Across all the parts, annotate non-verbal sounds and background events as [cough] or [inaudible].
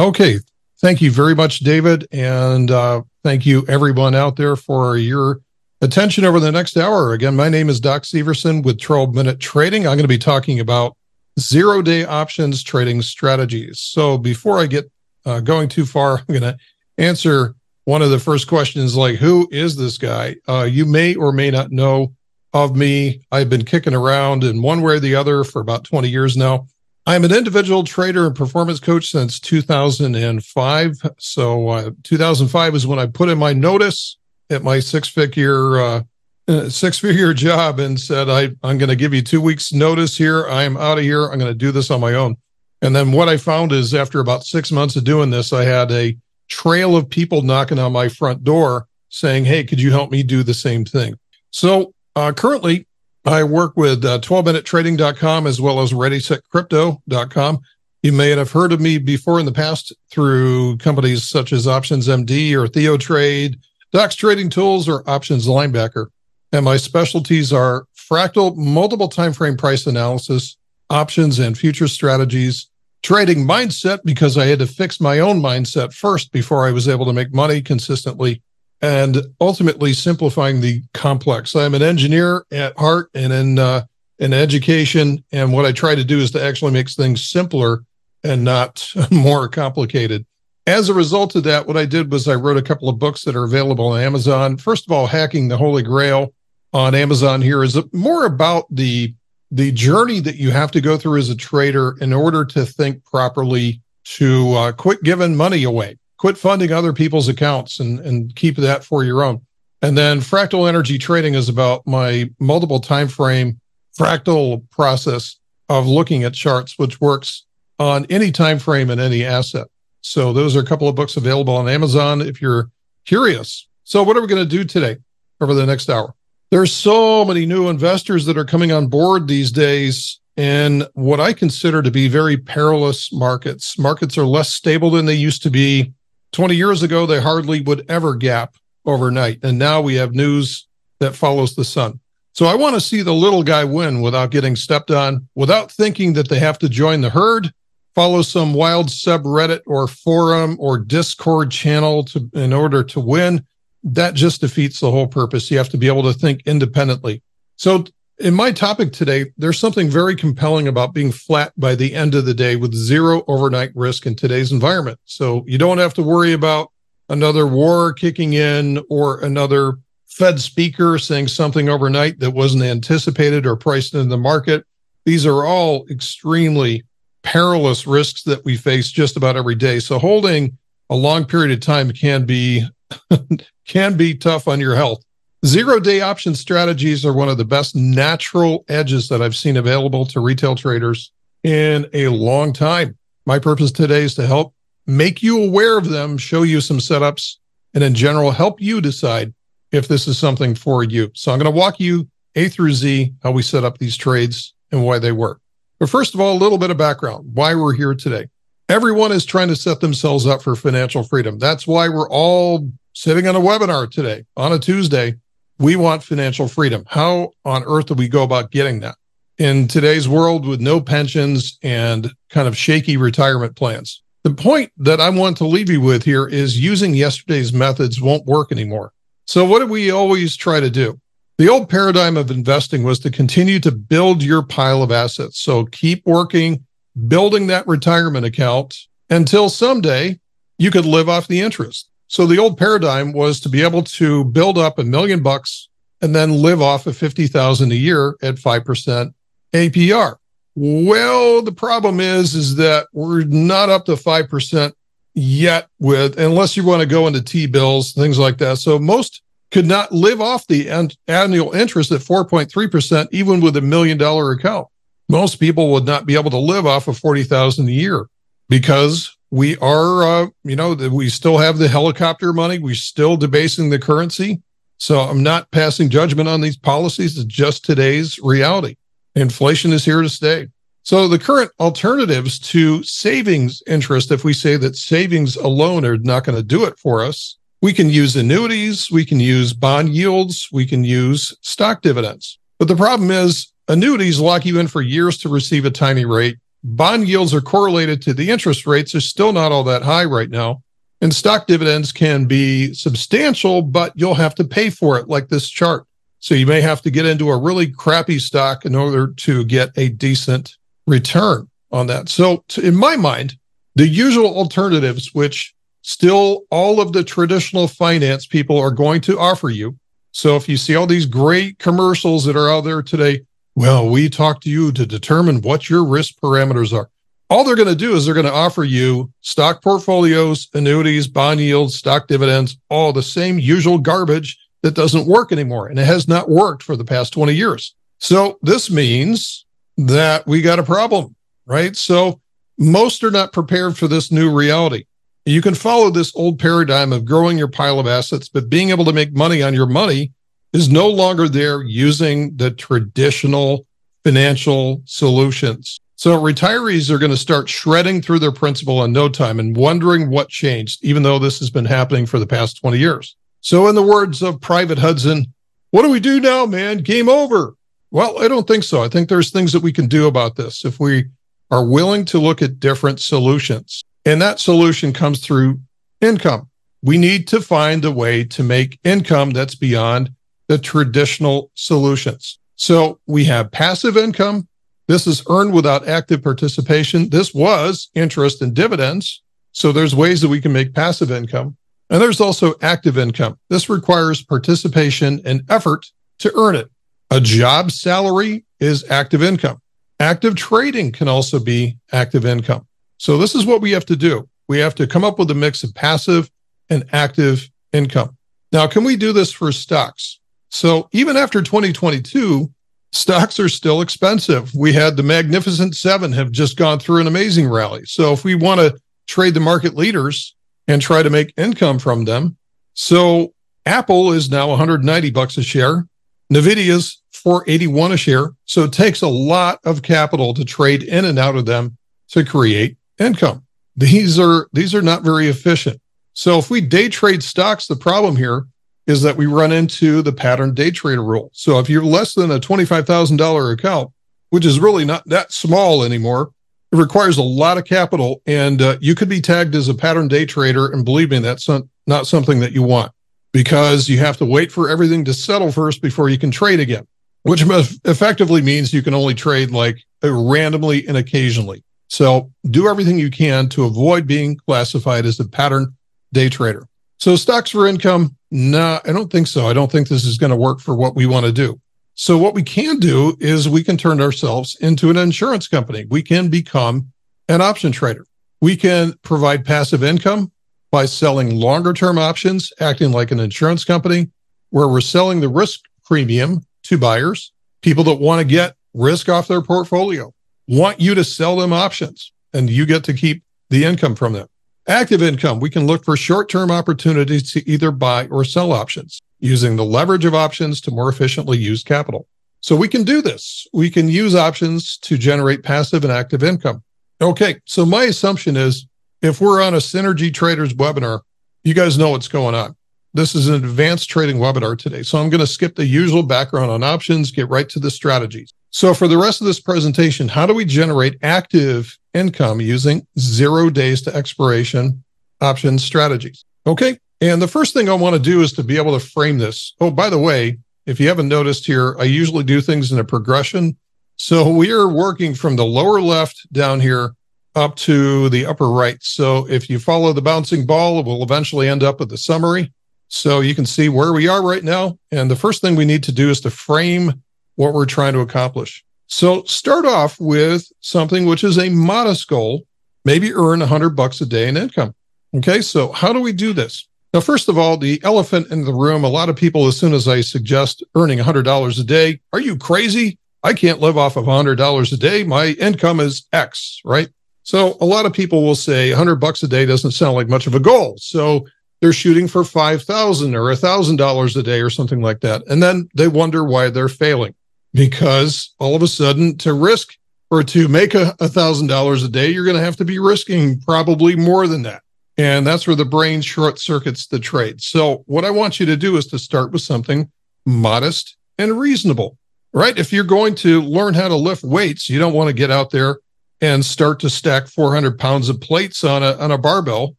Okay. Thank you very much, David. And uh, thank you, everyone out there, for your attention over the next hour. Again, my name is Doc Severson with 12 Minute Trading. I'm going to be talking about zero day options trading strategies. So before I get uh, going too far, [laughs] I'm going to answer one of the first questions like, who is this guy? Uh, you may or may not know of me. I've been kicking around in one way or the other for about 20 years now. I'm an individual trader and performance coach since 2005. So, uh, 2005 is when I put in my notice at my six figure uh, uh, six figure job and said, I, I'm going to give you two weeks notice here. I'm out of here. I'm going to do this on my own. And then what I found is after about six months of doing this, I had a trail of people knocking on my front door saying, Hey, could you help me do the same thing? So uh, currently I work with uh, 12minutetrading.com as well as readysetcrypto.com. You may have heard of me before in the past through companies such as Options MD or TheoTrade, Docs Trading Tools, or Options Linebacker. And my specialties are fractal multiple time frame price analysis, options and future strategies, trading mindset because I had to fix my own mindset first before I was able to make money consistently and ultimately simplifying the complex. I'm an engineer at heart and in uh, in education, and what I try to do is to actually make things simpler and not [laughs] more complicated. As a result of that, what I did was I wrote a couple of books that are available on Amazon. First of all, Hacking the Holy Grail on Amazon here is more about the the journey that you have to go through as a trader in order to think properly to uh, quit giving money away quit funding other people's accounts and, and keep that for your own. And then fractal energy trading is about my multiple time frame fractal process of looking at charts, which works on any time frame and any asset. So those are a couple of books available on Amazon if you're curious. So what are we going to do today over the next hour? There's so many new investors that are coming on board these days in what I consider to be very perilous markets. Markets are less stable than they used to be. 20 years ago, they hardly would ever gap overnight. And now we have news that follows the sun. So I want to see the little guy win without getting stepped on, without thinking that they have to join the herd, follow some wild subreddit or forum or Discord channel to, in order to win. That just defeats the whole purpose. You have to be able to think independently. So in my topic today, there's something very compelling about being flat by the end of the day with zero overnight risk in today's environment. So you don't have to worry about another war kicking in or another Fed speaker saying something overnight that wasn't anticipated or priced in the market. These are all extremely perilous risks that we face just about every day. So holding a long period of time can be [laughs] can be tough on your health. Zero day option strategies are one of the best natural edges that I've seen available to retail traders in a long time. My purpose today is to help make you aware of them, show you some setups, and in general, help you decide if this is something for you. So I'm going to walk you A through Z, how we set up these trades and why they work. But first of all, a little bit of background, why we're here today. Everyone is trying to set themselves up for financial freedom. That's why we're all sitting on a webinar today on a Tuesday we want financial freedom. How on earth do we go about getting that in today's world with no pensions and kind of shaky retirement plans? The point that I want to leave you with here is using yesterday's methods won't work anymore. So, what do we always try to do? The old paradigm of investing was to continue to build your pile of assets. So, keep working, building that retirement account until someday you could live off the interest. So the old paradigm was to be able to build up a million bucks and then live off of 50,000 a year at 5% APR. Well, the problem is, is that we're not up to 5% yet with, unless you want to go into T-bills, things like that. So most could not live off the an- annual interest at 4.3%, even with a million dollar account. Most people would not be able to live off of 40,000 a year because we are, uh, you know, we still have the helicopter money. We're still debasing the currency. So I'm not passing judgment on these policies. It's just today's reality. Inflation is here to stay. So the current alternatives to savings interest, if we say that savings alone are not going to do it for us, we can use annuities, we can use bond yields, we can use stock dividends. But the problem is annuities lock you in for years to receive a tiny rate bond yields are correlated to the interest rates They're still not all that high right now. And stock dividends can be substantial, but you'll have to pay for it, like this chart. So you may have to get into a really crappy stock in order to get a decent return on that. So, in my mind, the usual alternatives, which still all of the traditional finance people are going to offer you. So, if you see all these great commercials that are out there today, well, we talk to you to determine what your risk parameters are all they're going to do is they're going to offer you stock portfolios, annuities, bond yields, stock dividends, all the same usual garbage that doesn't work anymore. And it has not worked for the past 20 years. So this means that we got a problem, right? So most are not prepared for this new reality. You can follow this old paradigm of growing your pile of assets, but being able to make money on your money is no longer there using the traditional financial solutions. So retirees are going to start shredding through their principal in no time and wondering what changed, even though this has been happening for the past 20 years. So, in the words of Private Hudson, what do we do now, man? Game over. Well, I don't think so. I think there's things that we can do about this if we are willing to look at different solutions. And that solution comes through income. We need to find a way to make income that's beyond the traditional solutions. So we have passive income this is earned without active participation. This was interest and dividends. So there's ways that we can make passive income. And there's also active income. This requires participation and effort to earn it. A job salary is active income. Active trading can also be active income. So this is what we have to do. We have to come up with a mix of passive and active income. Now, can we do this for stocks? So even after 2022, stocks are still expensive. We had the Magnificent Seven have just gone through an amazing rally. So if we want to trade the market leaders and try to make income from them, so Apple is now 190 bucks a share. Nvidia's 481 a share. So it takes a lot of capital to trade in and out of them to create income. These are these are not very efficient. So if we day trade stocks, the problem here is that we run into the pattern day trader rule. So if you're less than a $25,000 account, which is really not that small anymore, it requires a lot of capital and uh, you could be tagged as a pattern day trader. And believe me, that's not something that you want because you have to wait for everything to settle first before you can trade again, which effectively means you can only trade like randomly and occasionally. So do everything you can to avoid being classified as a pattern day trader. So stocks for income, no, I don't think so. I don't think this is going to work for what we want to do. So what we can do is we can turn ourselves into an insurance company. We can become an option trader. We can provide passive income by selling longer term options, acting like an insurance company where we're selling the risk premium to buyers, people that want to get risk off their portfolio, want you to sell them options and you get to keep the income from them. Active income, we can look for short term opportunities to either buy or sell options using the leverage of options to more efficiently use capital. So we can do this. We can use options to generate passive and active income. Okay. So my assumption is if we're on a Synergy Traders webinar, you guys know what's going on. This is an advanced trading webinar today. So I'm going to skip the usual background on options, get right to the strategies. So for the rest of this presentation, how do we generate active income using zero days to expiration option strategies? Okay. And the first thing I want to do is to be able to frame this. Oh, by the way, if you haven't noticed here, I usually do things in a progression. So we are working from the lower left down here up to the upper right. So if you follow the bouncing ball, it will eventually end up with the summary. So you can see where we are right now. And the first thing we need to do is to frame what we're trying to accomplish. So start off with something which is a modest goal, maybe earn 100 bucks a day in income. Okay, so how do we do this? Now, first of all, the elephant in the room, a lot of people, as soon as I suggest earning $100 a day, are you crazy? I can't live off of $100 a day. My income is X, right? So a lot of people will say 100 bucks a day doesn't sound like much of a goal. So they're shooting for 5,000 or $1,000 a day or something like that. And then they wonder why they're failing because all of a sudden to risk or to make a thousand dollars a day, you're going to have to be risking probably more than that. And that's where the brain short circuits the trade. So what I want you to do is to start with something modest and reasonable, right? If you're going to learn how to lift weights, you don't want to get out there and start to stack 400 pounds of plates on a, on a barbell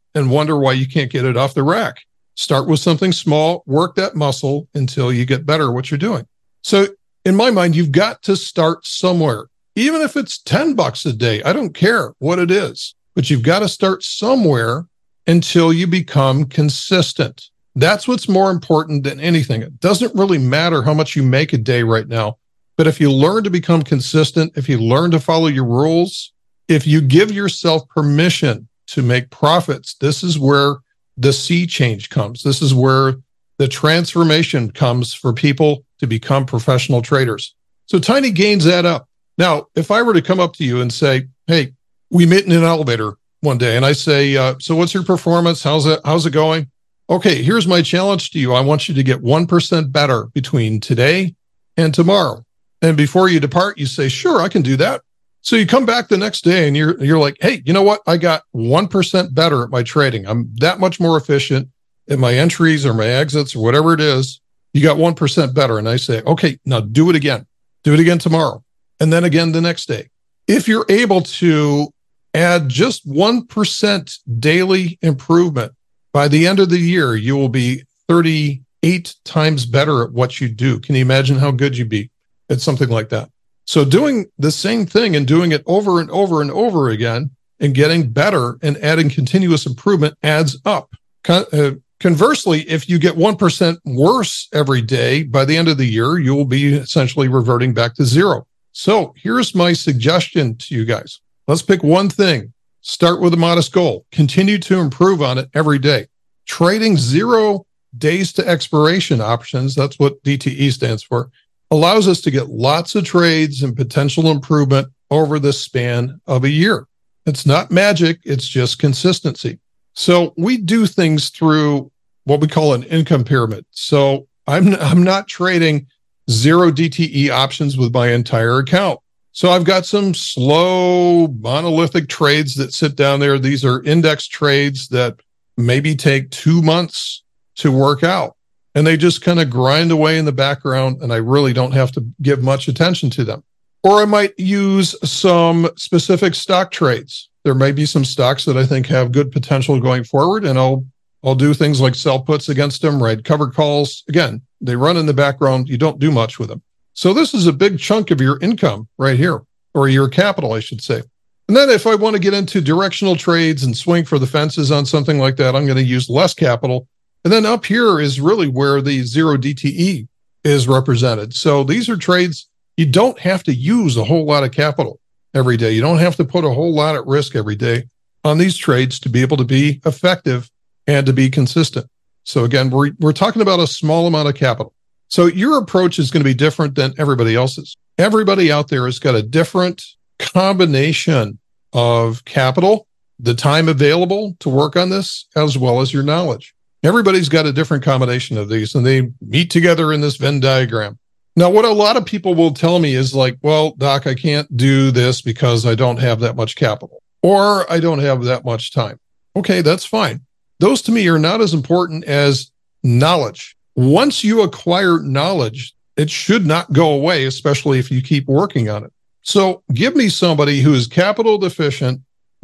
and wonder why you can't get it off the rack. Start with something small, work that muscle until you get better at what you're doing. So in my mind, you've got to start somewhere, even if it's 10 bucks a day. I don't care what it is, but you've got to start somewhere until you become consistent. That's what's more important than anything. It doesn't really matter how much you make a day right now. But if you learn to become consistent, if you learn to follow your rules, if you give yourself permission to make profits, this is where the sea change comes. This is where the transformation comes for people to become professional traders. So tiny gains add up. Now, if I were to come up to you and say, Hey, we met in an elevator one day and I say, uh, so what's your performance? How's it, how's it going? Okay, here's my challenge to you. I want you to get 1% better between today and tomorrow. And before you depart, you say, sure, I can do that. So you come back the next day and you're, you're like, Hey, you know what? I got 1% better at my trading. I'm that much more efficient at my entries or my exits or whatever it is. You got 1% better. And I say, okay, now do it again. Do it again tomorrow. And then again the next day. If you're able to add just 1% daily improvement by the end of the year, you will be 38 times better at what you do. Can you imagine how good you'd be at something like that? So doing the same thing and doing it over and over and over again and getting better and adding continuous improvement adds up. Uh, conversely, if you get 1% worse every day, by the end of the year, you will be essentially reverting back to zero. So here's my suggestion to you guys. Let's pick one thing. Start with a modest goal. Continue to improve on it every day. Trading zero days to expiration options, that's what DTE stands for, allows us to get lots of trades and potential improvement over the span of a year. It's not magic, it's just consistency. So we do things through what we call an income pyramid. So I'm I'm not trading zero DTE options with my entire account. So I've got some slow monolithic trades that sit down there. These are index trades that maybe take two months to work out and they just kind of grind away in the background and I really don't have to give much attention to them. Or I might use some specific stock trades. There may be some stocks that I think have good potential going forward and I'll I'll do things like sell puts against them, write cover calls. Again, they run in the background. You don't do much with them. So this is a big chunk of your income right here, or your capital, I should say. And then if I want to get into directional trades and swing for the fences on something like that, I'm going to use less capital. And then up here is really where the zero DTE is represented. So these are trades you don't have to use a whole lot of capital every day. You don't have to put a whole lot at risk every day on these trades to be able to be effective and to be consistent. So again, we're, we're talking about a small amount of capital. So your approach is going to be different than everybody else's. Everybody out there has got a different combination of capital, the time available to work on this, as well as your knowledge. Everybody's got a different combination of these and they meet together in this Venn diagram. Now, what a lot of people will tell me is like, well, doc, I can't do this because I don't have that much capital or I don't have that much time. Okay, that's fine. Those to me are not as important as knowledge once you acquire knowledge, it should not go away, especially if you keep working on it. So give me somebody who is capital deficient,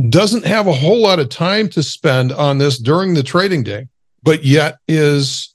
doesn't have a whole lot of time to spend on this during the trading day, but yet is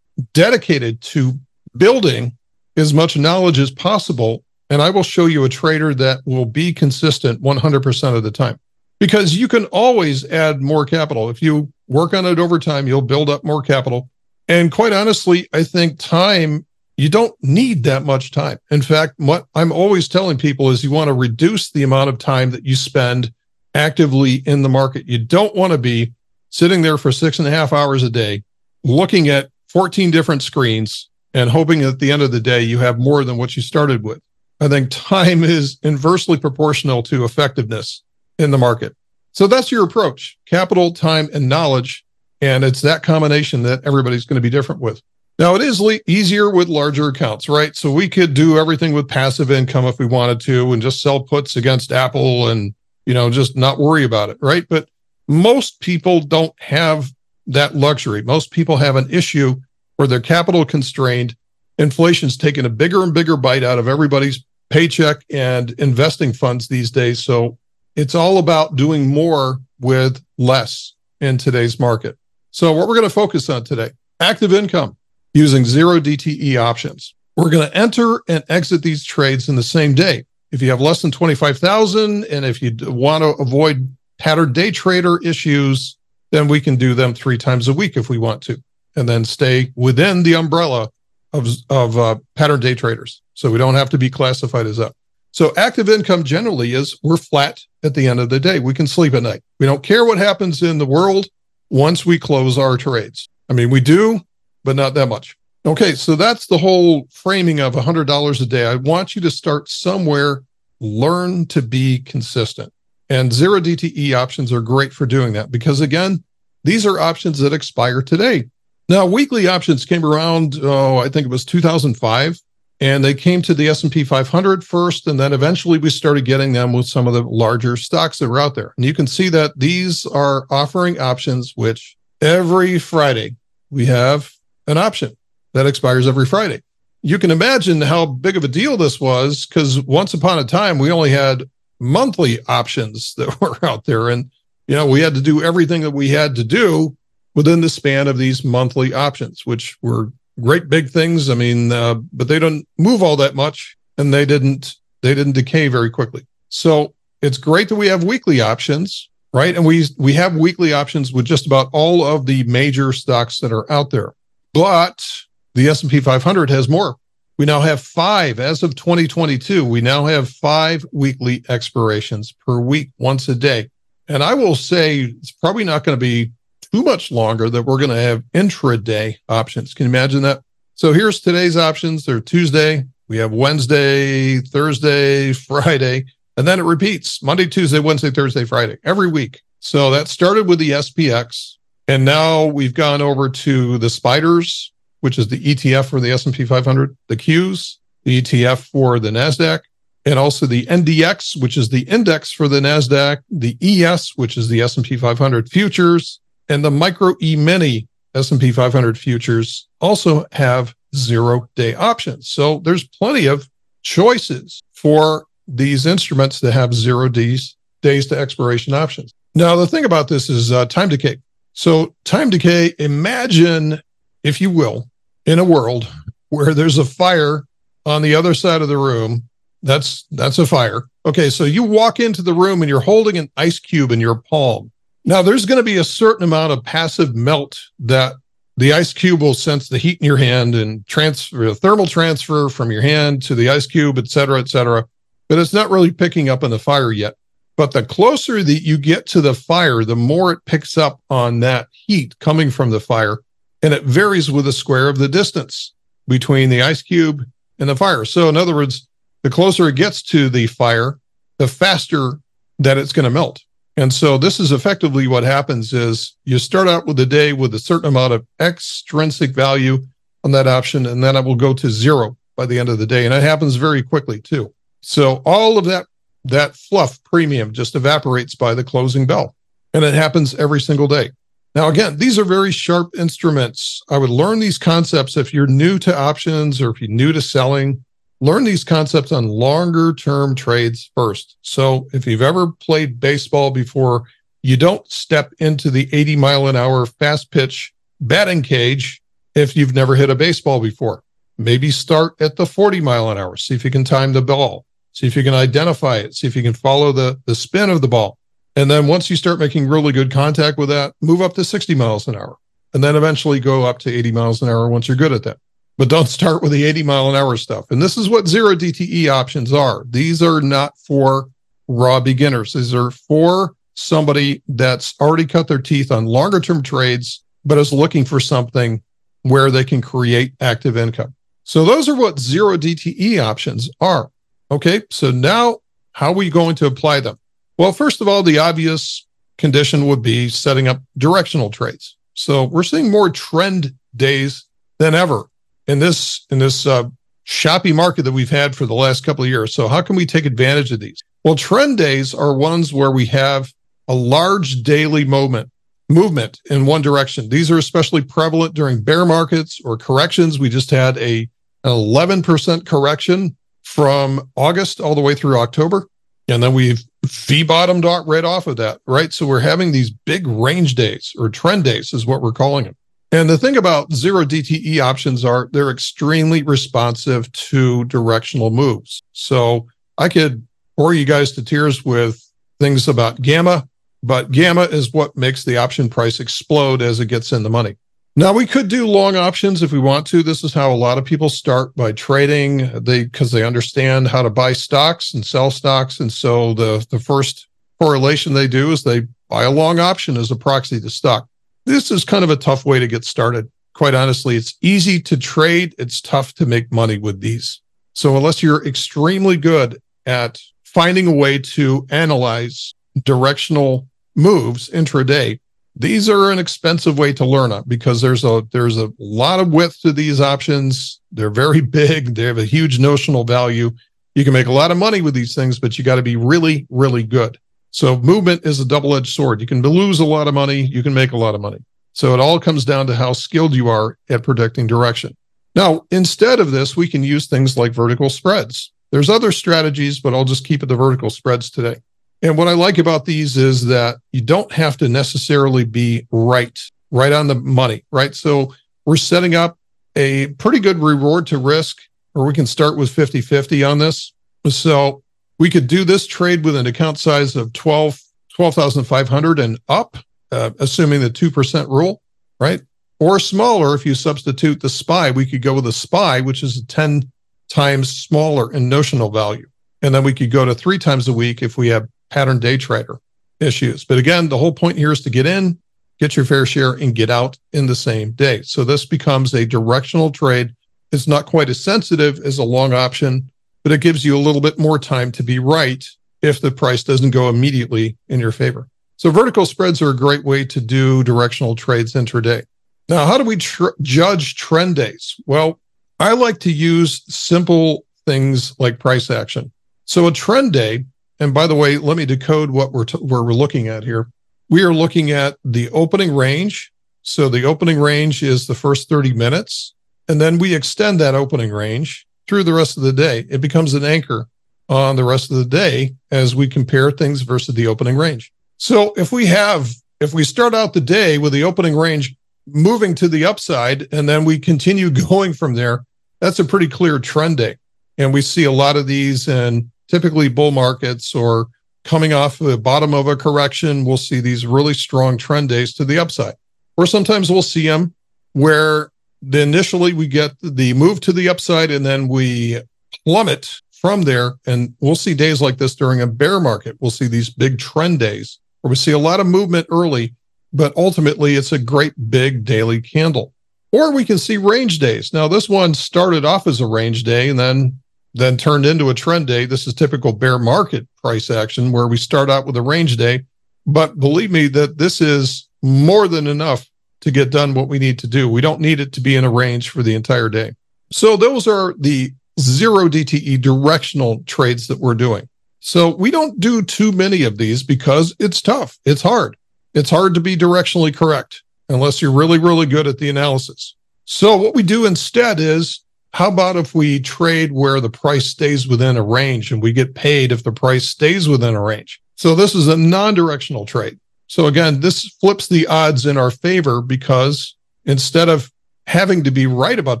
dedicated to building as much knowledge as possible. And I will show you a trader that will be consistent 100% of the time because you can always add more capital. If you work on it over time, you'll build up more capital. And quite honestly, I think time, you don't need that much time. In fact, what I'm always telling people is you want to reduce the amount of time that you spend actively in the market. You don't want to be sitting there for six and a half hours a day, looking at 14 different screens and hoping at the end of the day you have more than what you started with. I think time is inversely proportional to effectiveness in the market. So that's your approach capital, time, and knowledge and it's that combination that everybody's going to be different with. Now, it is le- easier with larger accounts, right? So we could do everything with passive income if we wanted to and just sell puts against Apple and, you know, just not worry about it, right? But most people don't have that luxury. Most people have an issue where they're capital constrained. Inflation's taken a bigger and bigger bite out of everybody's paycheck and investing funds these days. So it's all about doing more with less in today's market. So, what we're going to focus on today active income using zero DTE options. We're going to enter and exit these trades in the same day. If you have less than 25,000 and if you want to avoid pattern day trader issues, then we can do them three times a week if we want to, and then stay within the umbrella of, of uh, pattern day traders. So we don't have to be classified as up. So active income generally is we're flat at the end of the day. We can sleep at night. We don't care what happens in the world once we close our trades. I mean, we do, but not that much. Okay, so that's the whole framing of $100 a day. I want you to start somewhere, learn to be consistent. And zero DTE options are great for doing that because, again, these are options that expire today. Now, weekly options came around, oh, I think it was 2005 and they came to the S&P 500 first and then eventually we started getting them with some of the larger stocks that were out there. And you can see that these are offering options which every friday we have an option that expires every friday. You can imagine how big of a deal this was because once upon a time we only had monthly options [laughs] that were out there. And you know we had to do everything that we had to do within the span of these monthly options which were great big things. I mean, uh, but they don't move all that much, and they didn't they didn't decay very quickly. So it's great that we have weekly options, right? And we we have weekly options with just about all of the major stocks that are out there. But the S&P 500 has more. We now have five as of 2022. We now have five weekly expirations per week, once a day. And I will say it's probably not going to be too much longer that we're going to have intraday options. Can you imagine that? So here's today's options. They're Tuesday. We have Wednesday, Thursday, Friday, and then it repeats Monday, Tuesday, Wednesday, Thursday, Friday every week. So that started with the SPX. And now we've gone over to the spiders, which is the ETF for the S&P 500, the Qs, the ETF for the NASDAQ, and also the NDX, which is the index for the NASDAQ, the ES, which is the S&P 500 futures, and the micro E mini S&P 500 futures also have zero day options. So there's plenty of choices for these instruments that have zero days, days to expiration options. Now, the thing about this is uh, time decay. So time decay, imagine, if you will, in a world where there's a fire on the other side of the room. That's that's a fire. Okay, so you walk into the room and you're holding an ice cube in your palm. Now, there's going to be a certain amount of passive melt that the ice cube will sense the heat in your hand and transfer thermal transfer from your hand to the ice cube, et cetera, et cetera. But it's not really picking up on the fire yet. But the closer that you get to the fire, the more it picks up on that heat coming from the fire. And it varies with the square of the distance between the ice cube and the fire. So, in other words, the closer it gets to the fire, the faster that it's going to melt. And so this is effectively what happens is you start out with a day with a certain amount of extrinsic value on that option, and then it will go to zero by the end of the day. And it happens very quickly too. So all of that that fluff premium just evaporates by the closing bell. And it happens every single day. Now, again, these are very sharp instruments. I would learn these concepts if you're new to options or if you're new to selling learn these concepts on longer term trades first. So if you've ever played baseball before, you don't step into the 80 mile an hour fast pitch batting cage if you've never hit a baseball before. Maybe start at the 40 mile an hour, see if you can time the ball, see if you can identify it, see if you can follow the, the spin of the ball. And then once you start making really good contact with that, move up to 60 miles an hour and then eventually go up to 80 miles an hour once you're good at that but don't start with the 80 mile an hour stuff. And this is what zero DTE options are. These are not for raw beginners. These are for somebody that's already cut their teeth on longer term trades, but is looking for something where they can create active income. So those are what zero DTE options are. Okay. So now how are we going to apply them? Well, first of all, the obvious condition would be setting up directional trades. So we're seeing more trend days than ever in this in this uh, shoppy market that we've had for the last couple of years. So how can we take advantage of these? Well, trend days are ones where we have a large daily movement movement in one direction. These are especially prevalent during bear markets or corrections. We just had a an 11% correction from August all the way through October. And then we've V bottomed right off of that, right? So we're having these big range days or trend days is what we're calling them. And the thing about zero DTE options are they're extremely responsive to directional moves. So I could bore you guys to tears with things about gamma, but gamma is what makes the option price explode as it gets in the money. Now we could do long options if we want to. This is how a lot of people start by trading. They because they understand how to buy stocks and sell stocks. And so the the first correlation they do is they buy a long option as a proxy to stock. This is kind of a tough way to get started. Quite honestly, it's easy to trade. It's tough to make money with these. So unless you're extremely good at finding a way to analyze directional moves intraday, these are an expensive way to learn it because there's a there's a lot of width to these options. They're very [laughs] big. They have a huge notional value. You can make a lot of money with these things, but you got to be really, really good. So movement is a double-edged sword. You can lose a lot of money, you can make a lot of money. So it all comes down to how skilled you are at predicting direction. Now, instead of this, we can use things like vertical spreads. There's other strategies, but I'll just keep it to vertical spreads today. And what I like about these is that you don't have to necessarily be right, right on the money, right? So we're setting up a pretty good reward to risk, or we can start with 50 50 on this. So we could do this trade with an account size of 12, 12,500 and up, uh, assuming the 2% rule, right? Or smaller, if you substitute the SPY, we could go with a SPY, which is a 10 times smaller in notional value. And then we could go to three times a week if we have pattern day trader issues. But again, the whole point here is to get in, get your fair share, and get out in the same day. So this becomes a directional trade. It's not quite as sensitive as a long option, but it gives you a little bit more time to be right if the price doesn't go immediately in your favor. So vertical spreads are a great way to do directional trades intraday. Now, how do we tr- judge trend days? Well, I like to use simple things like price action. So a trend day and by the way, let me decode what we're, t- we're looking at here. We are looking at the opening range. So the opening range is the first 30 minutes. And then we extend that opening range through the rest of the day. It becomes an anchor on the rest of the day as we compare things versus the opening range. So if we have, if we start out the day with the opening range moving to the upside and then we continue [laughs] going from there, that's a pretty clear trend day. And we see a lot of these in typically bull markets or coming off the bottom of a correction, we'll see these really strong trend days to the upside. Or sometimes we'll see them where initially we get the move to the upside and then we plummet from there. And we'll see days like this during a bear market. We'll see these big trend days where we see a lot of movement early, but ultimately it's a great big daily candle. Or we can see range days. Now, this one started off as a range day and then then turned into a trend day. This is typical bear market price action where we start out with a range day. But believe me that this is more than enough to get done what we need to do. We don't need it to be in a range for the entire day. So those are the zero DTE directional trades that we're doing. So we don't do too many of these because it's tough. It's hard. It's hard to be directionally correct unless you're really, really good at the analysis. So what we do instead is how about if we trade where the price stays within a range and we get paid if the price stays within a range? So this is a non-directional trade. So again, this flips the odds in our favor because instead of having to be right about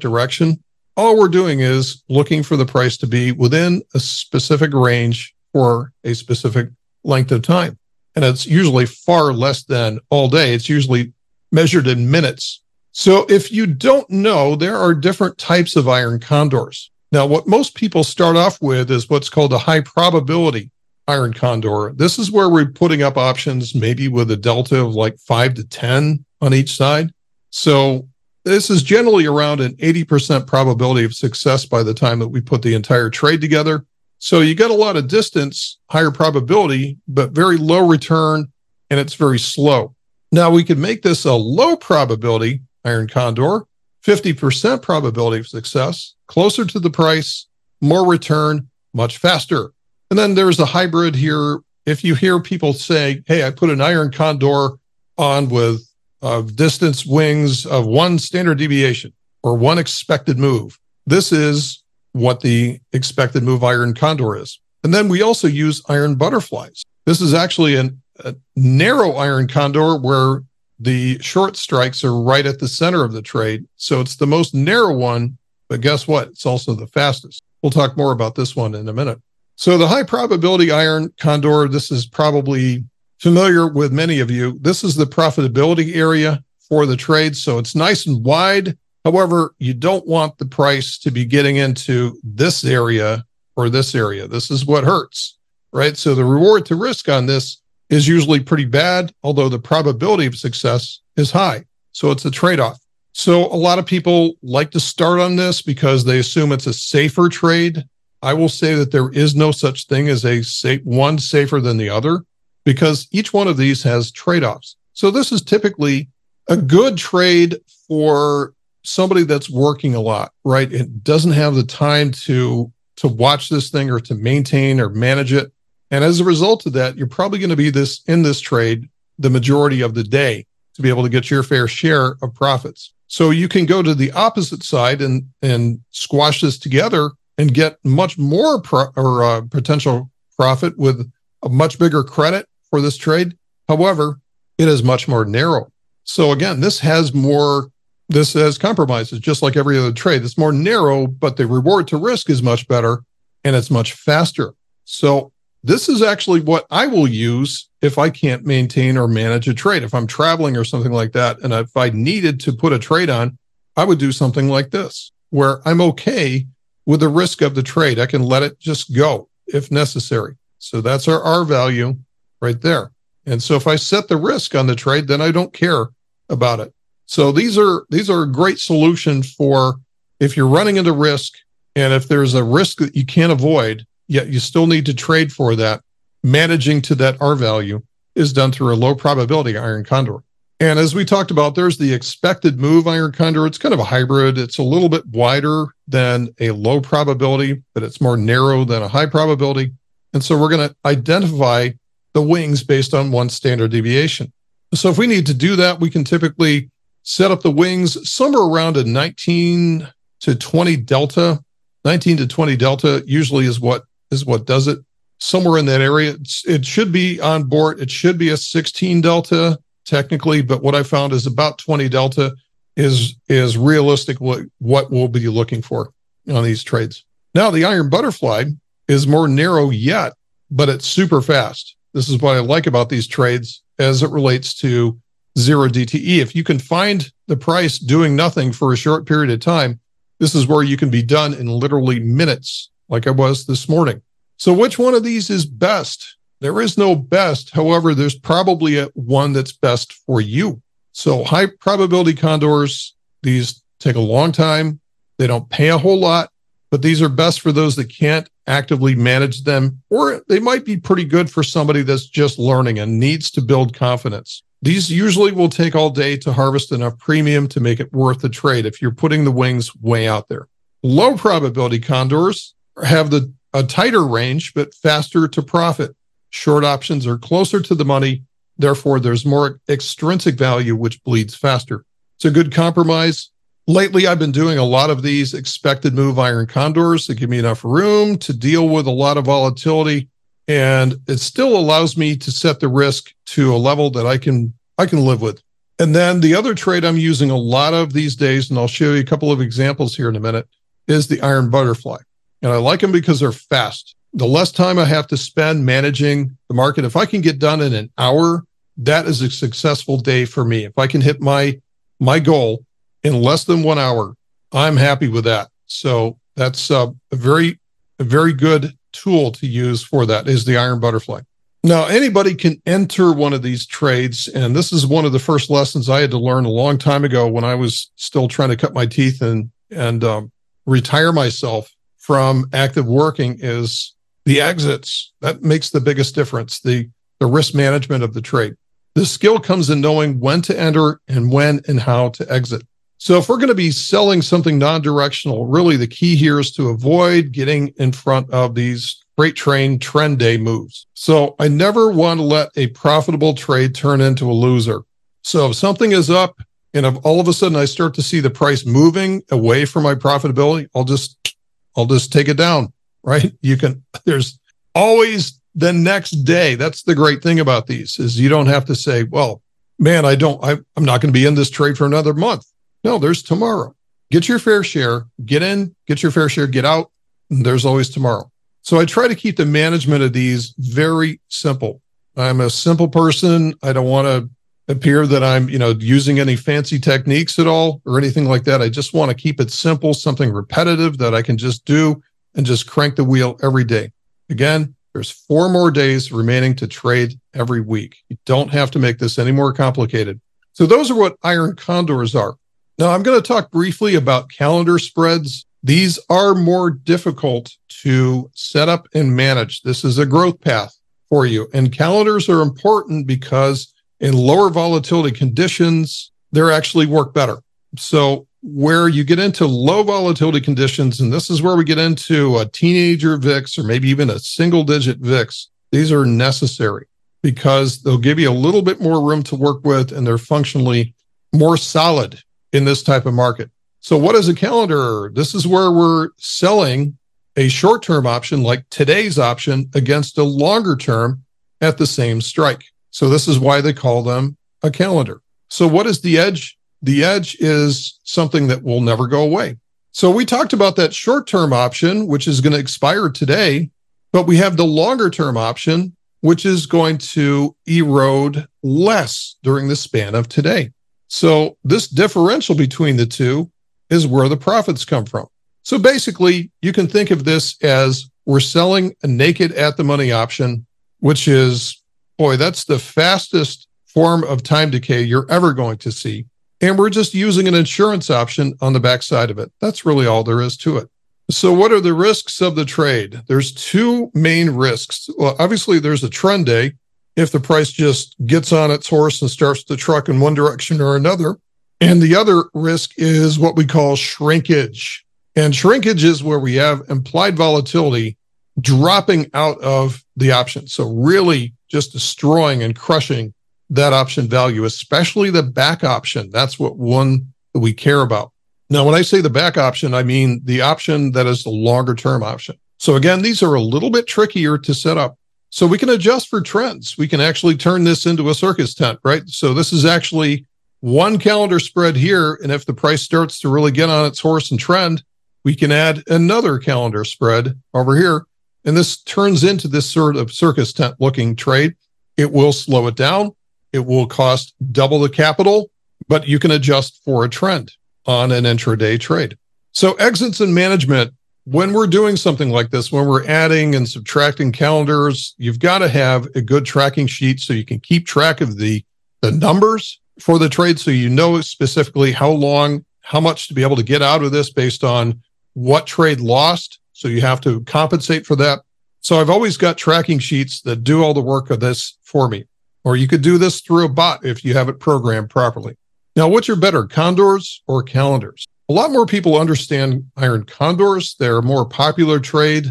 direction, all we're doing is looking for the price to be within a specific range for a specific length of time. And it's usually far less than all day. It's usually measured in minutes so if you don't know, there are different types of iron condors. Now, what most people start off with is what's called a high probability iron condor. This is where we're putting up options, maybe with a delta of like five to 10 on each side. So this is generally around an 80% probability of success by the time that we put the entire trade together. So you get a lot of distance, higher probability, but very low return, and it's very slow. Now we could make this a low probability iron condor, 50% probability of success, closer to the price, more return, much faster. And then there's the hybrid here. If you hear people say, Hey, I put an iron condor on with uh, distance wings of one standard deviation or one expected move. This is what the expected move iron condor is. And then we also use iron butterflies. This is actually an, a narrow iron condor where the short strikes are right at the center of the trade. So it's the most narrow one, but guess what? It's also the fastest. We'll talk more about this one in a minute. So the high probability iron condor, this is probably familiar with many of you. This is the profitability area for the trade. So it's nice and wide. However, you don't want the price to be getting into this area or this area. This is what hurts, right? So the reward to risk on this is usually pretty bad, although the probability of success is high. So it's a trade off. So a lot of people like to start on this because they assume it's a safer trade. I will say that there is no such thing as a safe, one safer than the other because each one of these has trade offs. So this is typically a good trade for somebody that's working a lot, right? It doesn't have the time to to watch this thing or to maintain or manage it. And as a result of that, you're probably going to be this in this trade the majority of the day to be able to get your fair share of profits. So you can go to the opposite side and and squash this together and get much more pro- or uh, potential profit with a much bigger credit for this trade. However, it is much more narrow. So again, this has more this has compromises, just like every other trade. It's more narrow, but the reward to risk is much better and it's much faster. So this is actually what I will use if I can't maintain or manage a trade. If I'm traveling or something like that, and if I needed to put a trade on, I would do something like this, where I'm okay with the risk of the trade. I can let it just go if necessary. So that's our R value right there. And so if I set the risk on the trade, then I don't care about it. So these are these are a great solution for if you're running into risk and if there's a risk that you can't avoid, yet you still need to trade for that, managing to that R value is done through a low probability iron condor. And as we talked about, there's the expected move iron condor. It's kind of a hybrid. It's a little bit wider than a low probability, but it's more narrow than a high probability. And so we're going to identify the wings based on one standard deviation. So if we need to do that, we can typically set up the wings somewhere around a 19 to 20 delta. 19 to 20 delta usually is what is what does it. Somewhere in that area, it's, it should be on board. It should be a 16 delta technically, but what I found is about 20 delta is is realistic what what we'll be looking for on these trades. Now the iron butterfly is more narrow yet, but it's super fast. This is what I like about these trades as it relates to zero DTE. If you can find the price doing nothing for a short period of time, this is where you can be done in literally minutes, like I was this morning. So, which one of these is best? There is no best. However, there's probably a one that's best for you. So, high probability condors, these take a long time. They don't pay a whole lot, but these are best for those that can't actively manage them, or they might be pretty good for somebody that's just learning and needs to build confidence. These usually will take all day to harvest enough premium to make it worth the trade if you're putting the wings way out there. Low probability condors have the a tighter range but faster to profit. Short options are closer to the money, therefore there's more extrinsic value which bleeds faster. It's a good compromise. Lately, I've been doing a lot of these expected move iron condors that give me enough room to deal with a lot of volatility and it still allows me to set the risk to a level that I can I can live with. And then the other trade I'm using a lot of these days, and I'll show you a couple of examples here in a minute, is the iron butterfly. And I like them because they're fast. The less time I have to spend managing the market, if I can get done in an hour, that is a successful day for me. If I can hit my my goal in less than one hour, I'm happy with that. So that's uh, a very a very good tool to use for that is the iron butterfly. Now, anybody can enter one of these trades. And this is one of the first lessons I had to learn a long time ago when I was still trying to cut my teeth and, and um, retire myself from active working is the exits. That makes the biggest difference. The, the risk management of the trade. The skill comes in knowing when to enter and when and how to exit. So if we're going to be selling something non-directional, really the key here is to avoid getting in front of these freight train trend day moves. So I never want to let a profitable trade turn into a loser. So if something is up and if all of a sudden I start to see the price moving away from my profitability, I'll just I'll just take it down, right? You can there's always the next day. That's the great thing about these is you don't have to say, well, man, I don't, I, I'm not going to be in this trade for another month. No, there's tomorrow. Get your fair share, get in, get your fair share, get out. there's always tomorrow. So I try to keep the management of these very simple. I'm a simple person. I don't want to appear that I'm, you know, using any fancy techniques at all or anything like that. I just want to keep it simple, something repetitive that I can just do and just crank the wheel every day. Again, there's four more days remaining to trade every week. You don't have to make this any more complicated. So those are what iron condors are. Now I'm going to talk briefly about calendar spreads. These are more difficult to set up and manage. This is a growth path for you. And calendars are important because in lower volatility conditions, they actually work better. So where you get into low volatility conditions, and this is where we get into a teenager VIX or maybe even a single digit VIX, these are necessary because they'll give you a little bit more room to work with and they're functionally more solid in this type of market. So, what is a calendar? This is where we're selling a short term option like today's option against a longer term at the same strike. So, this is why they call them a calendar. So, what is the edge the edge is something that will never go away. So we talked about that short term option, which is going to expire today, but we have the longer term option, which is going to erode less during the span of today. So this differential between the two is where the profits come from. So basically, you can think of this as we're selling a naked at the money option, which is, boy, that's the fastest form of time decay you're ever going to see. And we're just using an insurance option on the backside of it. That's really all there is to it. So, what are the risks of the trade? There's two main risks. Well, obviously, there's a trend day. If the price just gets on its horse and starts to truck in one direction or another. And the other risk is what we call shrinkage. And shrinkage is where we have implied volatility dropping out of the option. So, really just destroying and crushing that option value, especially the back option. That's what one that we care about. Now, when I say the back option, I mean the option that is the longer term option. So again, these are a little bit trickier to set up. So we can adjust for trends. We can actually turn this into a circus tent, right? So this is actually one calendar spread here. And if the price starts to really get on its horse and trend, we can add another calendar spread over here. And this turns into this sort of circus tent looking trade. It will slow it down. It will cost double the capital, but you can adjust for a trend on an intraday trade. So exits and management, when we're doing something like this, when we're adding and subtracting calendars, you've got to have a good tracking sheet so you can keep track of the, the numbers for the trade. So you know specifically how long, how much to be able to get out of this based on what trade lost. So you have to compensate for that. So I've always got tracking sheets that do all the work of this for me. Or you could do this through a bot if you have it programmed properly. Now, what's your better, condors or calendars? A lot more people understand iron condors. They're a more popular trade.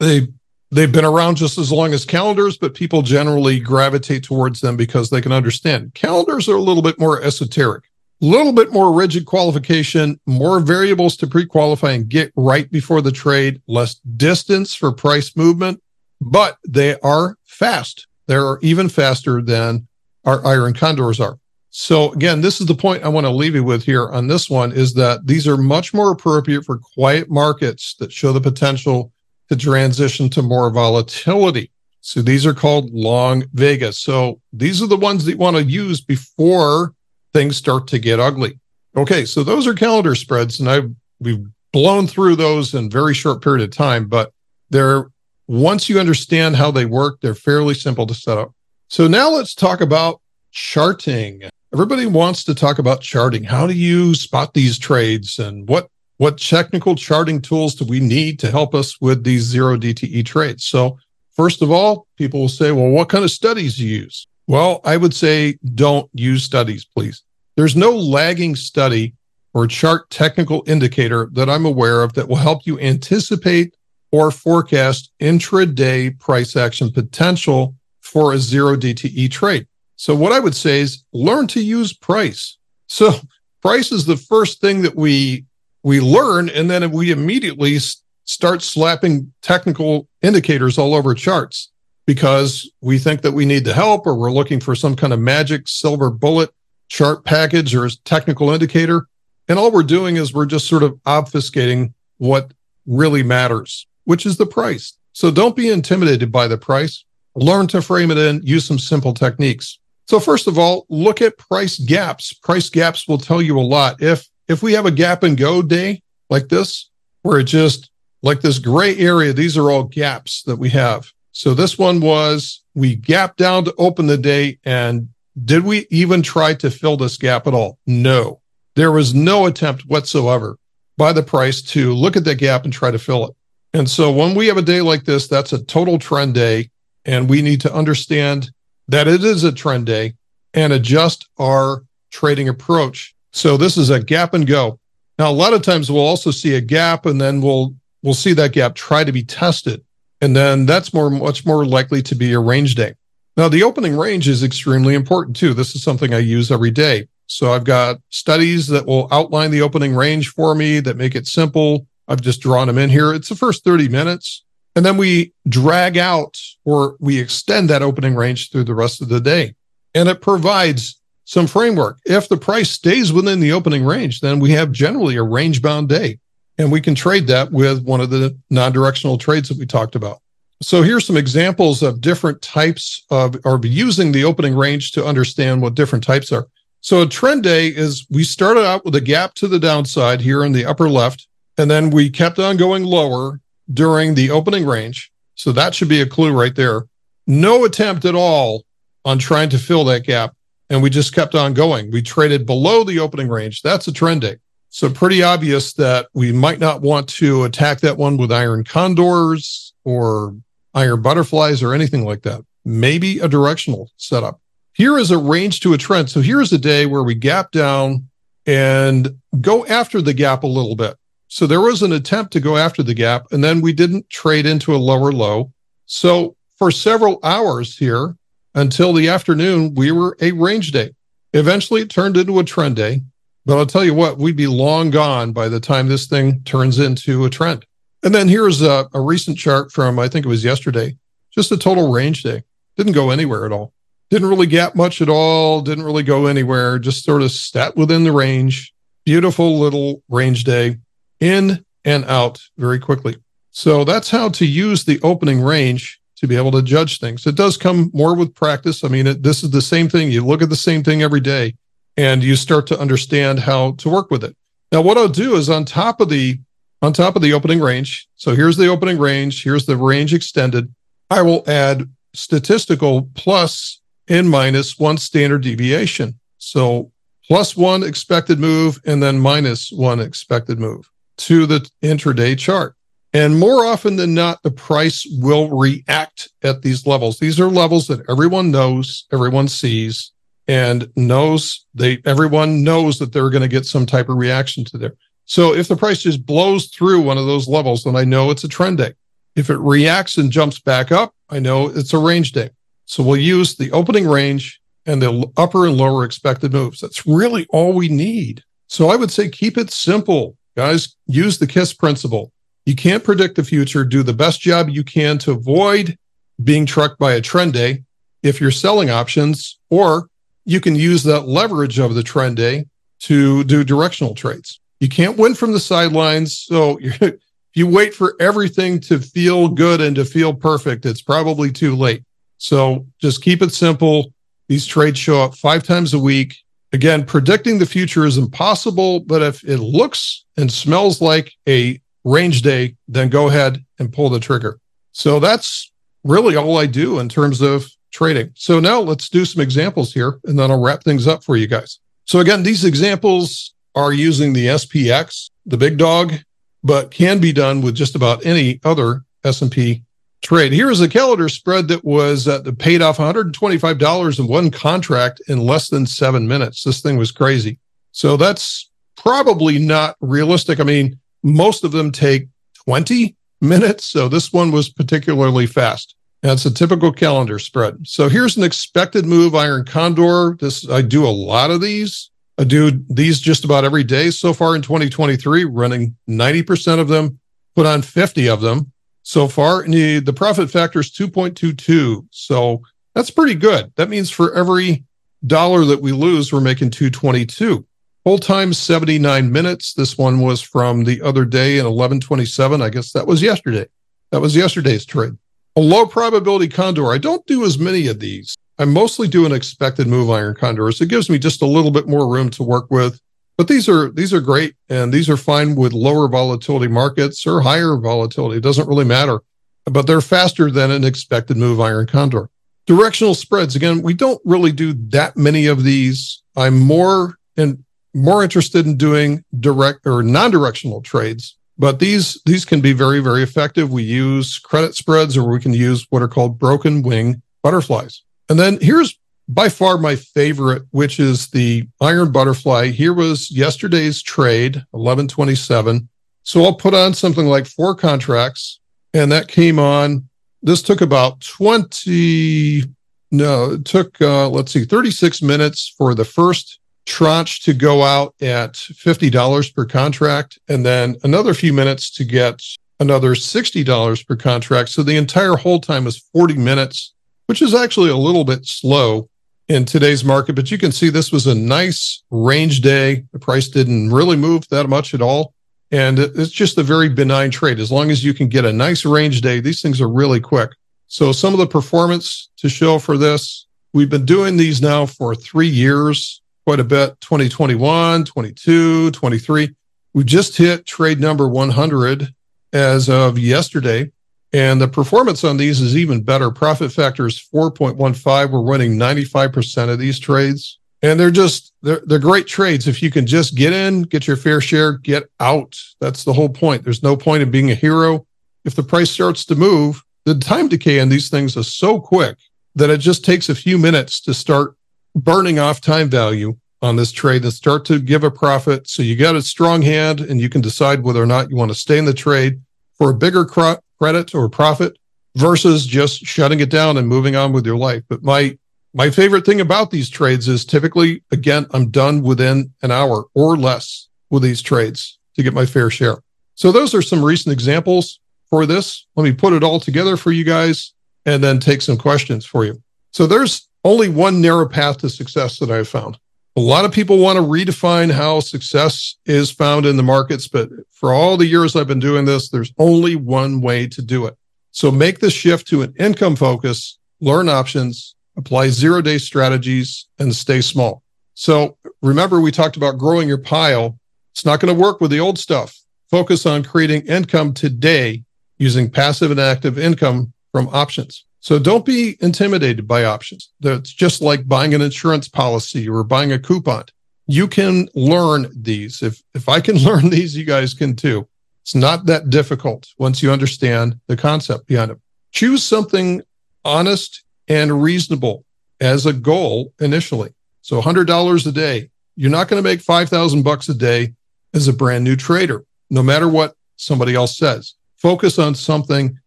They they've been around just as long as calendars, but people generally gravitate towards them because they can understand. Calendars are a little bit more esoteric, a little bit more rigid qualification, more variables to pre-qualify and get right before the trade, less distance for price movement, but they are fast. They're even faster than our iron condors are. So again, this is the point I want to leave you with here on this one is that these are much more appropriate for quiet markets that show the potential to transition to more volatility. So these are called long Vegas. So these are the ones that you want to use before things start to get ugly. Okay, so those are calendar spreads, and I've we've blown through those in very short period of time, but they're once you understand how they work, they're fairly simple to set up. So now let's talk about charting. Everybody wants to talk about charting. How do you spot these trades and what what technical charting tools do we need to help us with these zero DTE trades? So first of all, people will say, well, what kind of studies do you use? Well, I would say don't use studies, please. There's no lagging study or chart technical indicator that I'm aware of that will help you anticipate or forecast intraday price action potential for a zero DTE trade. So what I would say is learn to use price. So price is the first thing that we we learn and then we immediately start slapping technical indicators all over charts because we think that we need the help or we're looking for some kind of magic silver bullet chart package or technical indicator. And all we're doing is we're just sort of obfuscating what really matters, which is the price. So don't be intimidated by the price. Learn to frame it in, use some simple techniques. So first of all, look at price gaps. Price gaps will tell you a lot. If if we have a gap and go day like this, where it just like this gray area, these are all gaps that we have. So this one was we gap down to open the day. And did we even try to fill this gap at all? No. There was no attempt whatsoever by the price to look at that gap and try to fill it. And so when we have a day like this, that's a total trend day. And we need to understand that it is a trend day and adjust our trading approach. So this is a gap and go. Now, a lot of times we'll also see a gap and then we'll, we'll see that gap try to be tested. And then that's more, much more likely to be a range day. Now, the opening range is extremely important too. This is something I use every day. So I've got studies that will outline the opening range for me that make it simple. I've just drawn them in here. It's the first 30 minutes. And then we drag out or we extend that opening range through the rest of the day. And it provides some framework. If the price stays within the opening range, then we have generally a range bound day. And we can trade that with one of the non directional trades that we talked about. So here's some examples of different types of, or using the opening range to understand what different types are. So a trend day is we started out with a gap to the downside here in the upper left, and then we kept on going lower during the opening range. So that should be a clue right there. No attempt at all on trying to fill that gap. And we just kept on going. We traded below the opening range. That's a trend day. So pretty obvious that we might not want to attack that one with iron condors or iron butterflies or anything like that. Maybe a directional setup. Here is a range to a trend. So here's a day where we gap down and go after the gap a little bit. So there was an attempt to go after the gap, and then we didn't trade into a lower low. So for several hours here until the afternoon, we were a range day. Eventually, it turned into a trend day. But I'll tell you what, we'd be long gone by the time this thing turns into a trend. And then here's a, a recent chart from, I think it was yesterday, just a total range day. Didn't go anywhere at all. Didn't really gap much at all. Didn't really go anywhere. Just sort of sat within the range. Beautiful little range day in and out very quickly. So that's how to use the opening range to be able to judge things. It does come more with practice. I mean, it, this is the same thing. You look at the same thing every day and you start to understand how to work with it. Now, what I'll do is on top of the on top of the opening range. So here's the opening range. Here's the range extended. I will add statistical plus and minus one standard deviation. So plus one expected move and then minus one expected move to the intraday chart. And more often than not, the price will react at these levels. These are levels that everyone knows, everyone sees, and knows they everyone knows that they're going to get some type of reaction to there. So if the price just blows through one of those levels, then I know it's a trend day. If it reacts and jumps back up, I know it's a range day. So we'll use the opening range and the upper and lower expected moves. That's really all we need. So I would say keep it simple. Guys, use the KISS principle. You can't predict the future. Do the best job you can to avoid being trucked by a trend day if you're selling options, or you can use that leverage of the trend day to do directional trades. You can't win from the sidelines. So [laughs] if you wait for everything to feel good and to feel perfect, it's probably too late. So just keep it simple. These trades show up five times a week. Again, predicting the future is impossible, but if it looks and smells like a range day, then go ahead and pull the trigger. So that's really all I do in terms of trading. So now let's do some examples here and then I'll wrap things up for you guys. So again, these examples are using the SPX, the big dog, but can be done with just about any other S&P trade. Here is a calendar spread that was uh, that paid off $125 in one contract in less than seven minutes. This thing was crazy. So that's probably not realistic. I mean, most of them take 20 minutes. So this one was particularly fast. That's a typical calendar spread. So here's an expected move iron condor. This I do a lot of these. I do these just about every day so far in 2023, running 90% of them put on 50 of them so far. And the, profit factor is 2.22. So that's pretty good. That means for every dollar that we lose, we're making 222. Whole time 79 minutes. This one was from the other day in 1127. I guess that was yesterday. That was yesterday's trade. A low probability condor. I don't do as many of these. I mostly do an expected move iron condors. It gives me just a little bit more room to work with. But these are these are great and these are fine with lower volatility markets or higher volatility. It doesn't really matter. But they're faster than an expected move iron condor. Directional spreads. Again, we don't really do that many of these. I'm more and more interested in doing direct or non-directional trades but these these can be very very effective we use credit spreads or we can use what are called broken wing butterflies and then here's by far my favorite which is the iron butterfly. Here was yesterday's trade 1127 so i'll put on something like four contracts and that came on this took about 20 no it took uh, let's see 36 minutes for the first tranche to go out at $50 per contract and then another few minutes to get another $60 per contract. So the entire hold time is 40 minutes, which is actually a little bit slow in today's market. But you can see this was a nice range day. The price didn't really move that much at all. And it's just a very benign trade. As long as you can get a nice range day, these things are really quick. So some of the performance to show for this, we've been doing these now for three years quite a bit 2021, 22, 23. We just hit trade number 100 as of yesterday. And the performance on these is even better. Profit factor is 4.15. We're winning 95% of these trades. And they're just, they're, they're great trades. If you can just get in, get your fair share, get out. That's the whole point. There's no point in being a hero. If the price starts to move, the time decay on these things is so quick that it just takes a few minutes to start burning off time value on this trade and start to give a profit. So you got a strong hand and you can decide whether or not you want to stay in the trade for a bigger cr- credit or profit versus just shutting it down and moving on with your life. But my my favorite thing about these trades is typically again I'm done within an hour or less with these trades to get my fair share. So those are some recent examples for this. Let me put it all together for you guys and then take some questions for you. So there's only one narrow path to success that I've found. A lot of people want to redefine how success is found in the markets, but for all the years I've been doing this, there's only one way to do it. So make the shift to an income focus, learn options, apply zero day strategies, and stay small. So remember, we talked about growing your pile. It's not going to work with the old stuff. Focus on creating income today using passive and active income from options. So don't be intimidated by options. That's just like buying an insurance policy or buying a coupon. You can learn these. If if I can [laughs] learn these, you guys can too. It's not that difficult once you understand the concept behind it. Choose something honest and reasonable as a goal initially. So $100 a day. You're not going to make 5,000 bucks a day as a brand new trader, no matter what somebody else says. Focus on something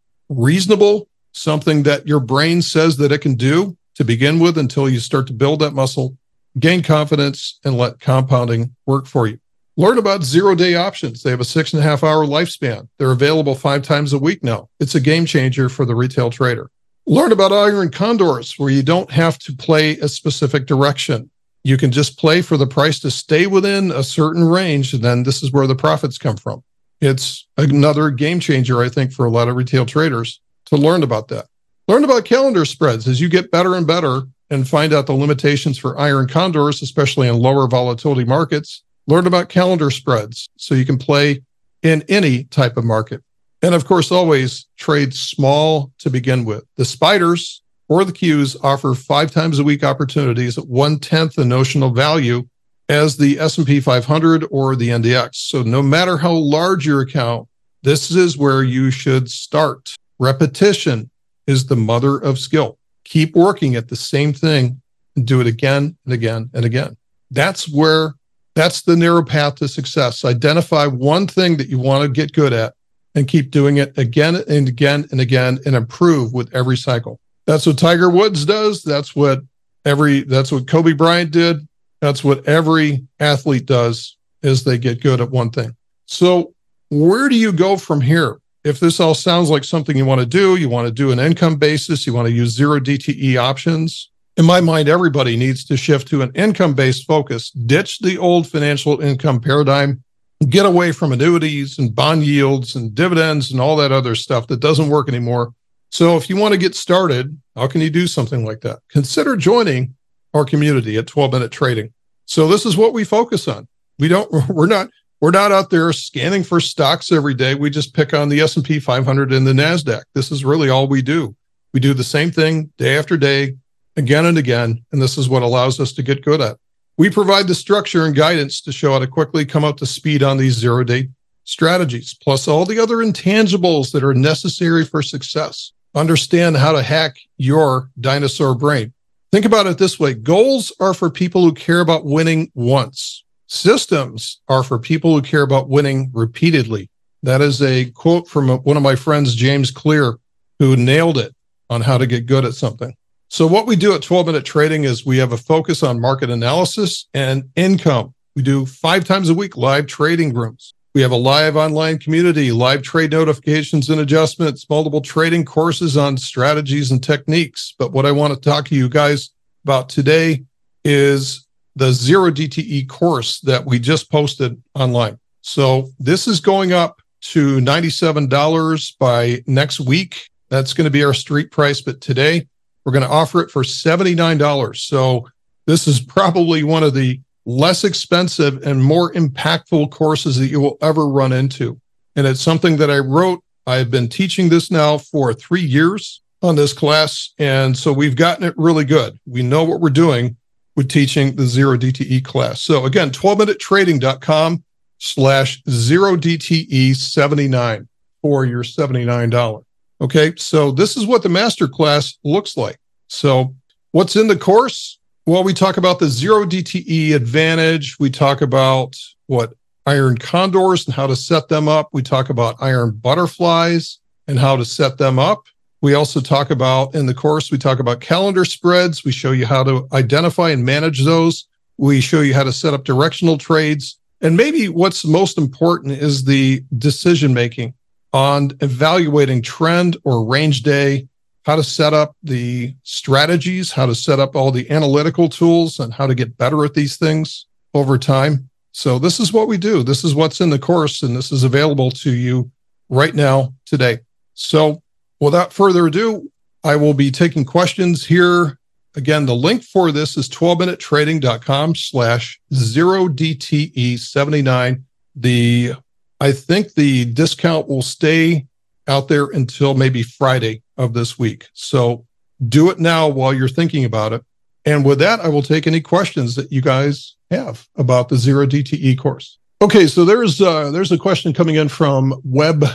reasonable something that your brain says that it can do to begin with until you start to build that muscle, gain confidence, and let compounding work for you. Learn about zero day options. They have a six and a half hour lifespan. They're available five times a week now. It's a game changer for the retail trader. Learn about iron condors where you don't have to play a specific direction. You can just play for the price to stay within a certain range. And then this is where the profits come from. It's another game changer, I think, for a lot of retail traders to learn about that. Learn about calendar spreads as you get better and better and find out the limitations for iron condors, especially in lower volatility markets. Learn about calendar spreads so you can play in any type of market. And of course, always trade small to begin with. The spiders or the Qs offer five times a week opportunities at one tenth the notional value as the S&P 500 or the NDX. So no matter how large your account, this is where you should start. Repetition is the mother of skill. Keep working at the same thing and do it again and again and again. That's where that's the narrow path to success. Identify one thing that you want to get good at and keep doing it again and again and again and improve with every cycle. That's what Tiger Woods does. That's what every that's what Kobe Bryant did. That's what every athlete does is they get good at one thing. So where do you go from here? If this all sounds like something you want to do, you want to do an income basis, you want to use zero DTE options. In my mind, everybody needs to shift to an income based focus, ditch the old financial income paradigm, get away from annuities and bond yields and dividends and all that other stuff that doesn't work anymore. So, if you want to get started, how can you do something like that? Consider joining our community at 12 minute trading. So, this is what we focus on. We don't, [laughs] we're not, we're not out there scanning for stocks every day. We just pick on the S&P 500 and the Nasdaq. This is really all we do. We do the same thing day after day, again and again, and this is what allows us to get good at. We provide the structure and guidance to show how to quickly come up to speed on these zero day strategies, plus all the other intangibles that are necessary for success. Understand how to hack your dinosaur brain. Think about it this way goals are for people who care about winning once. Systems are for people who care about winning repeatedly. That is a quote from one of my friends, James Clear, who nailed it on how to get good at something. So, what we do at 12 minute trading is we have a focus on market analysis and income. We do five times a week live trading rooms. We have a live online community, live trade notifications and adjustments, multiple trading courses on strategies and techniques. But what I want to talk to you guys about today is the zero DTE course that we just posted online. So this is going up to $97 by next week. That's going to be our street price. But today we're going to offer it for $79. So this is probably one of the less expensive and more impactful courses that you will ever run into. And it's something that I wrote. I've been teaching this now for three years on this class. And so we've gotten it really good. We know what we're doing with teaching the zero DTE class. So again, 12minutetrading.com slash zero DTE 79 for your $79. Okay. So this is what the master class looks like. So what's in the course? Well, we talk about the zero DTE advantage. We talk about what iron condors and how to set them up. We talk about iron butterflies and how to set them up. We also talk about in the course, we talk about calendar spreads. We show you how to identify and manage those. We show you how to set up directional trades. And maybe what's most important is the decision making on evaluating trend or range day, how to set up the strategies, how to set up all the analytical tools, and how to get better at these things over time. So, this is what we do. This is what's in the course, and this is available to you right now today. So, Without further ado, I will be taking questions here. Again, the link for this is 12minutetrading.com slash zero DTE 79. The, I think the discount will stay out there until maybe Friday of this week. So do it now while you're thinking about it. And with that, I will take any questions that you guys have about the zero DTE course. Okay, so there's uh, there's a question coming in from Web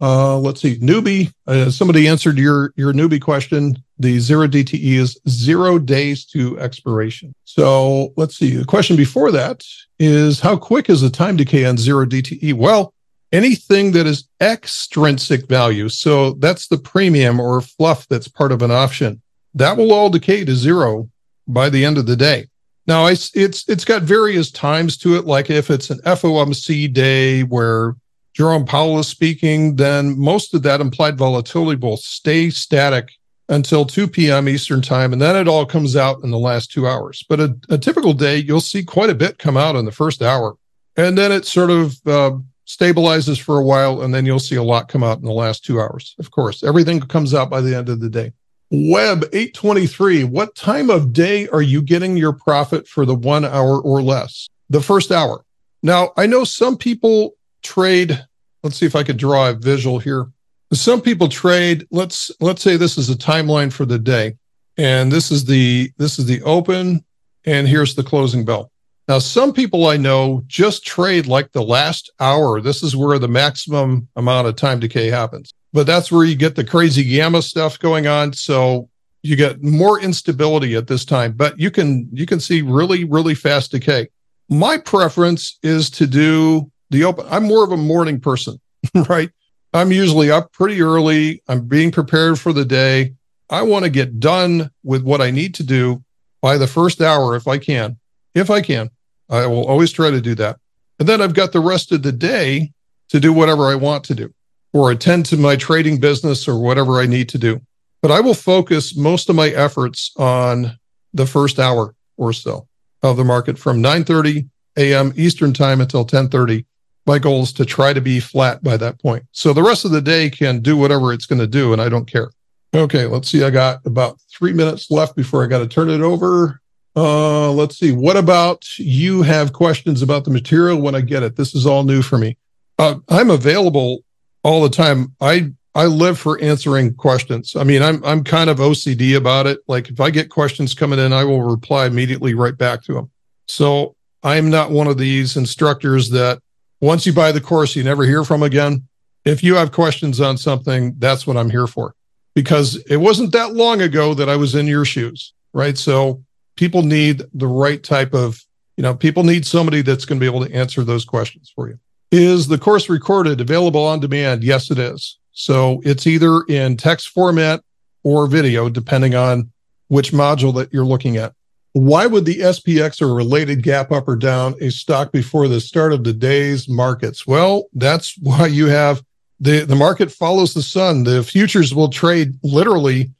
uh, let's see, newbie. Uh, somebody answered your your newbie question. The zero DTE is zero days to expiration. So let's see. The question before that is how quick is the time decay on zero DTE? Well, anything that is extrinsic value. So that's the premium or fluff that's part of an option. That will all decay to zero by the end of the day. Now it's it's it's got various times to it. Like if it's an FOMC day where Jerome Powell is speaking, then most of that implied volatility will stay static until 2 p.m. Eastern time, and then it all comes out in the last two hours. But a, a typical day, you'll see quite a bit come out in the first hour, and then it sort of uh, stabilizes for a while, and then you'll see a lot come out in the last two hours. Of course, everything comes out by the end of the day. Web 823, what time of day are you getting your profit for the one hour or less? The first hour. Now, I know some people trade. Let's see if I could draw a visual here. Some people trade. Let's let's say this is a timeline for the day, and this is the this is the open, and here's the closing bell. Now, some people I know just trade like the last hour. This is where the maximum amount of time decay happens. But that's where you get the crazy gamma stuff going on. So you get more instability at this time, but you can you can see really really fast decay. My preference is to do open. I'm more of a morning person, [laughs] right? I'm usually up pretty early. I'm being prepared for the day. I want to get done with what I need to do by the first hour if I can. If I can, I will always try to do that. And then I've got the rest of the day to do whatever I want to do or attend to my trading business or whatever I need to do. But I will focus most of my efforts on the first hour or so of the market from 9:30 a.m. Eastern time until 10:30. My goal is to try to be flat by that point. So the rest of the day can do whatever it's going to do and I don't care. Okay, let's see. I got about 3 minutes left before I got to turn it over. Uh, let's see. What about you have questions about the material when I get it? This is all new for me. Uh, I'm available all the time. I I live for answering questions. I mean, I'm I'm kind of OCD about it. Like if I get questions coming in, I will reply immediately right back to them. So I'm not one of these instructors that once you buy the course, you never hear from again. If you have questions on something, that's what I'm here for. Because it wasn't that long ago that I was in your shoes, right? So people need the right type of, you know, people need somebody that's going to be able to answer those questions for you. Is the course recorded available on demand? Yes, it is. So it's either in text format or video, depending on which module that you're looking at. Why would the SPX or related gap up or down a stock before the start of the day's markets? Well, that's [laughs] why you have the, the market follows the sun. The futures will trade literally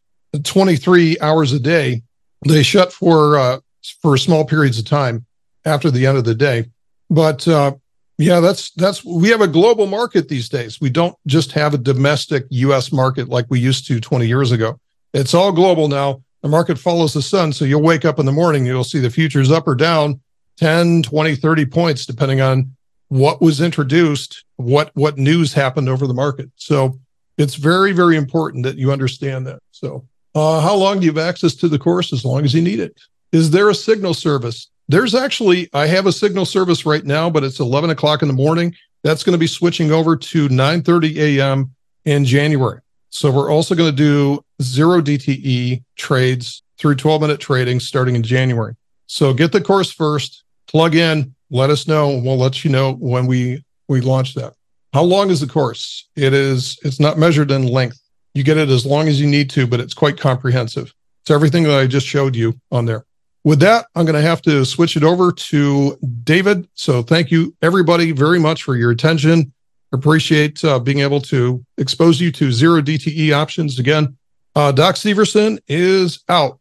23 hours a day. They shut for, uh, for small periods of time after the end of the day. But, uh, yeah, that's that's we have a global market these days. We don't just have a domestic US market like we used to 20 years ago. It's all global now. The market follows the sun, so you'll wake up in the morning, you'll see the futures up or down 10, 20, 30 points depending on what was introduced, what what news happened over the market. So it's very very important that you understand that. So, uh, how long do you have access to the course? As long as you need it. Is there a signal service? There's actually, I have a signal service right now, but it's 11 o'clock in the morning. That's going to be switching over to 9:30 a.m. in January. So we're also going to do zero DTE trades through 12 minute trading starting in January. So get the course first, plug in, let us know. We'll let you know when we we launch that. How long is the course? It is it's not measured in length. You get it as long as you need to, but it's quite comprehensive. It's everything that I just showed you on there. With that, I'm going to have to switch it over to David. So thank you everybody very much for your attention. Appreciate uh, being able to expose you to zero DTE options again. Uh, Doc Severson is out.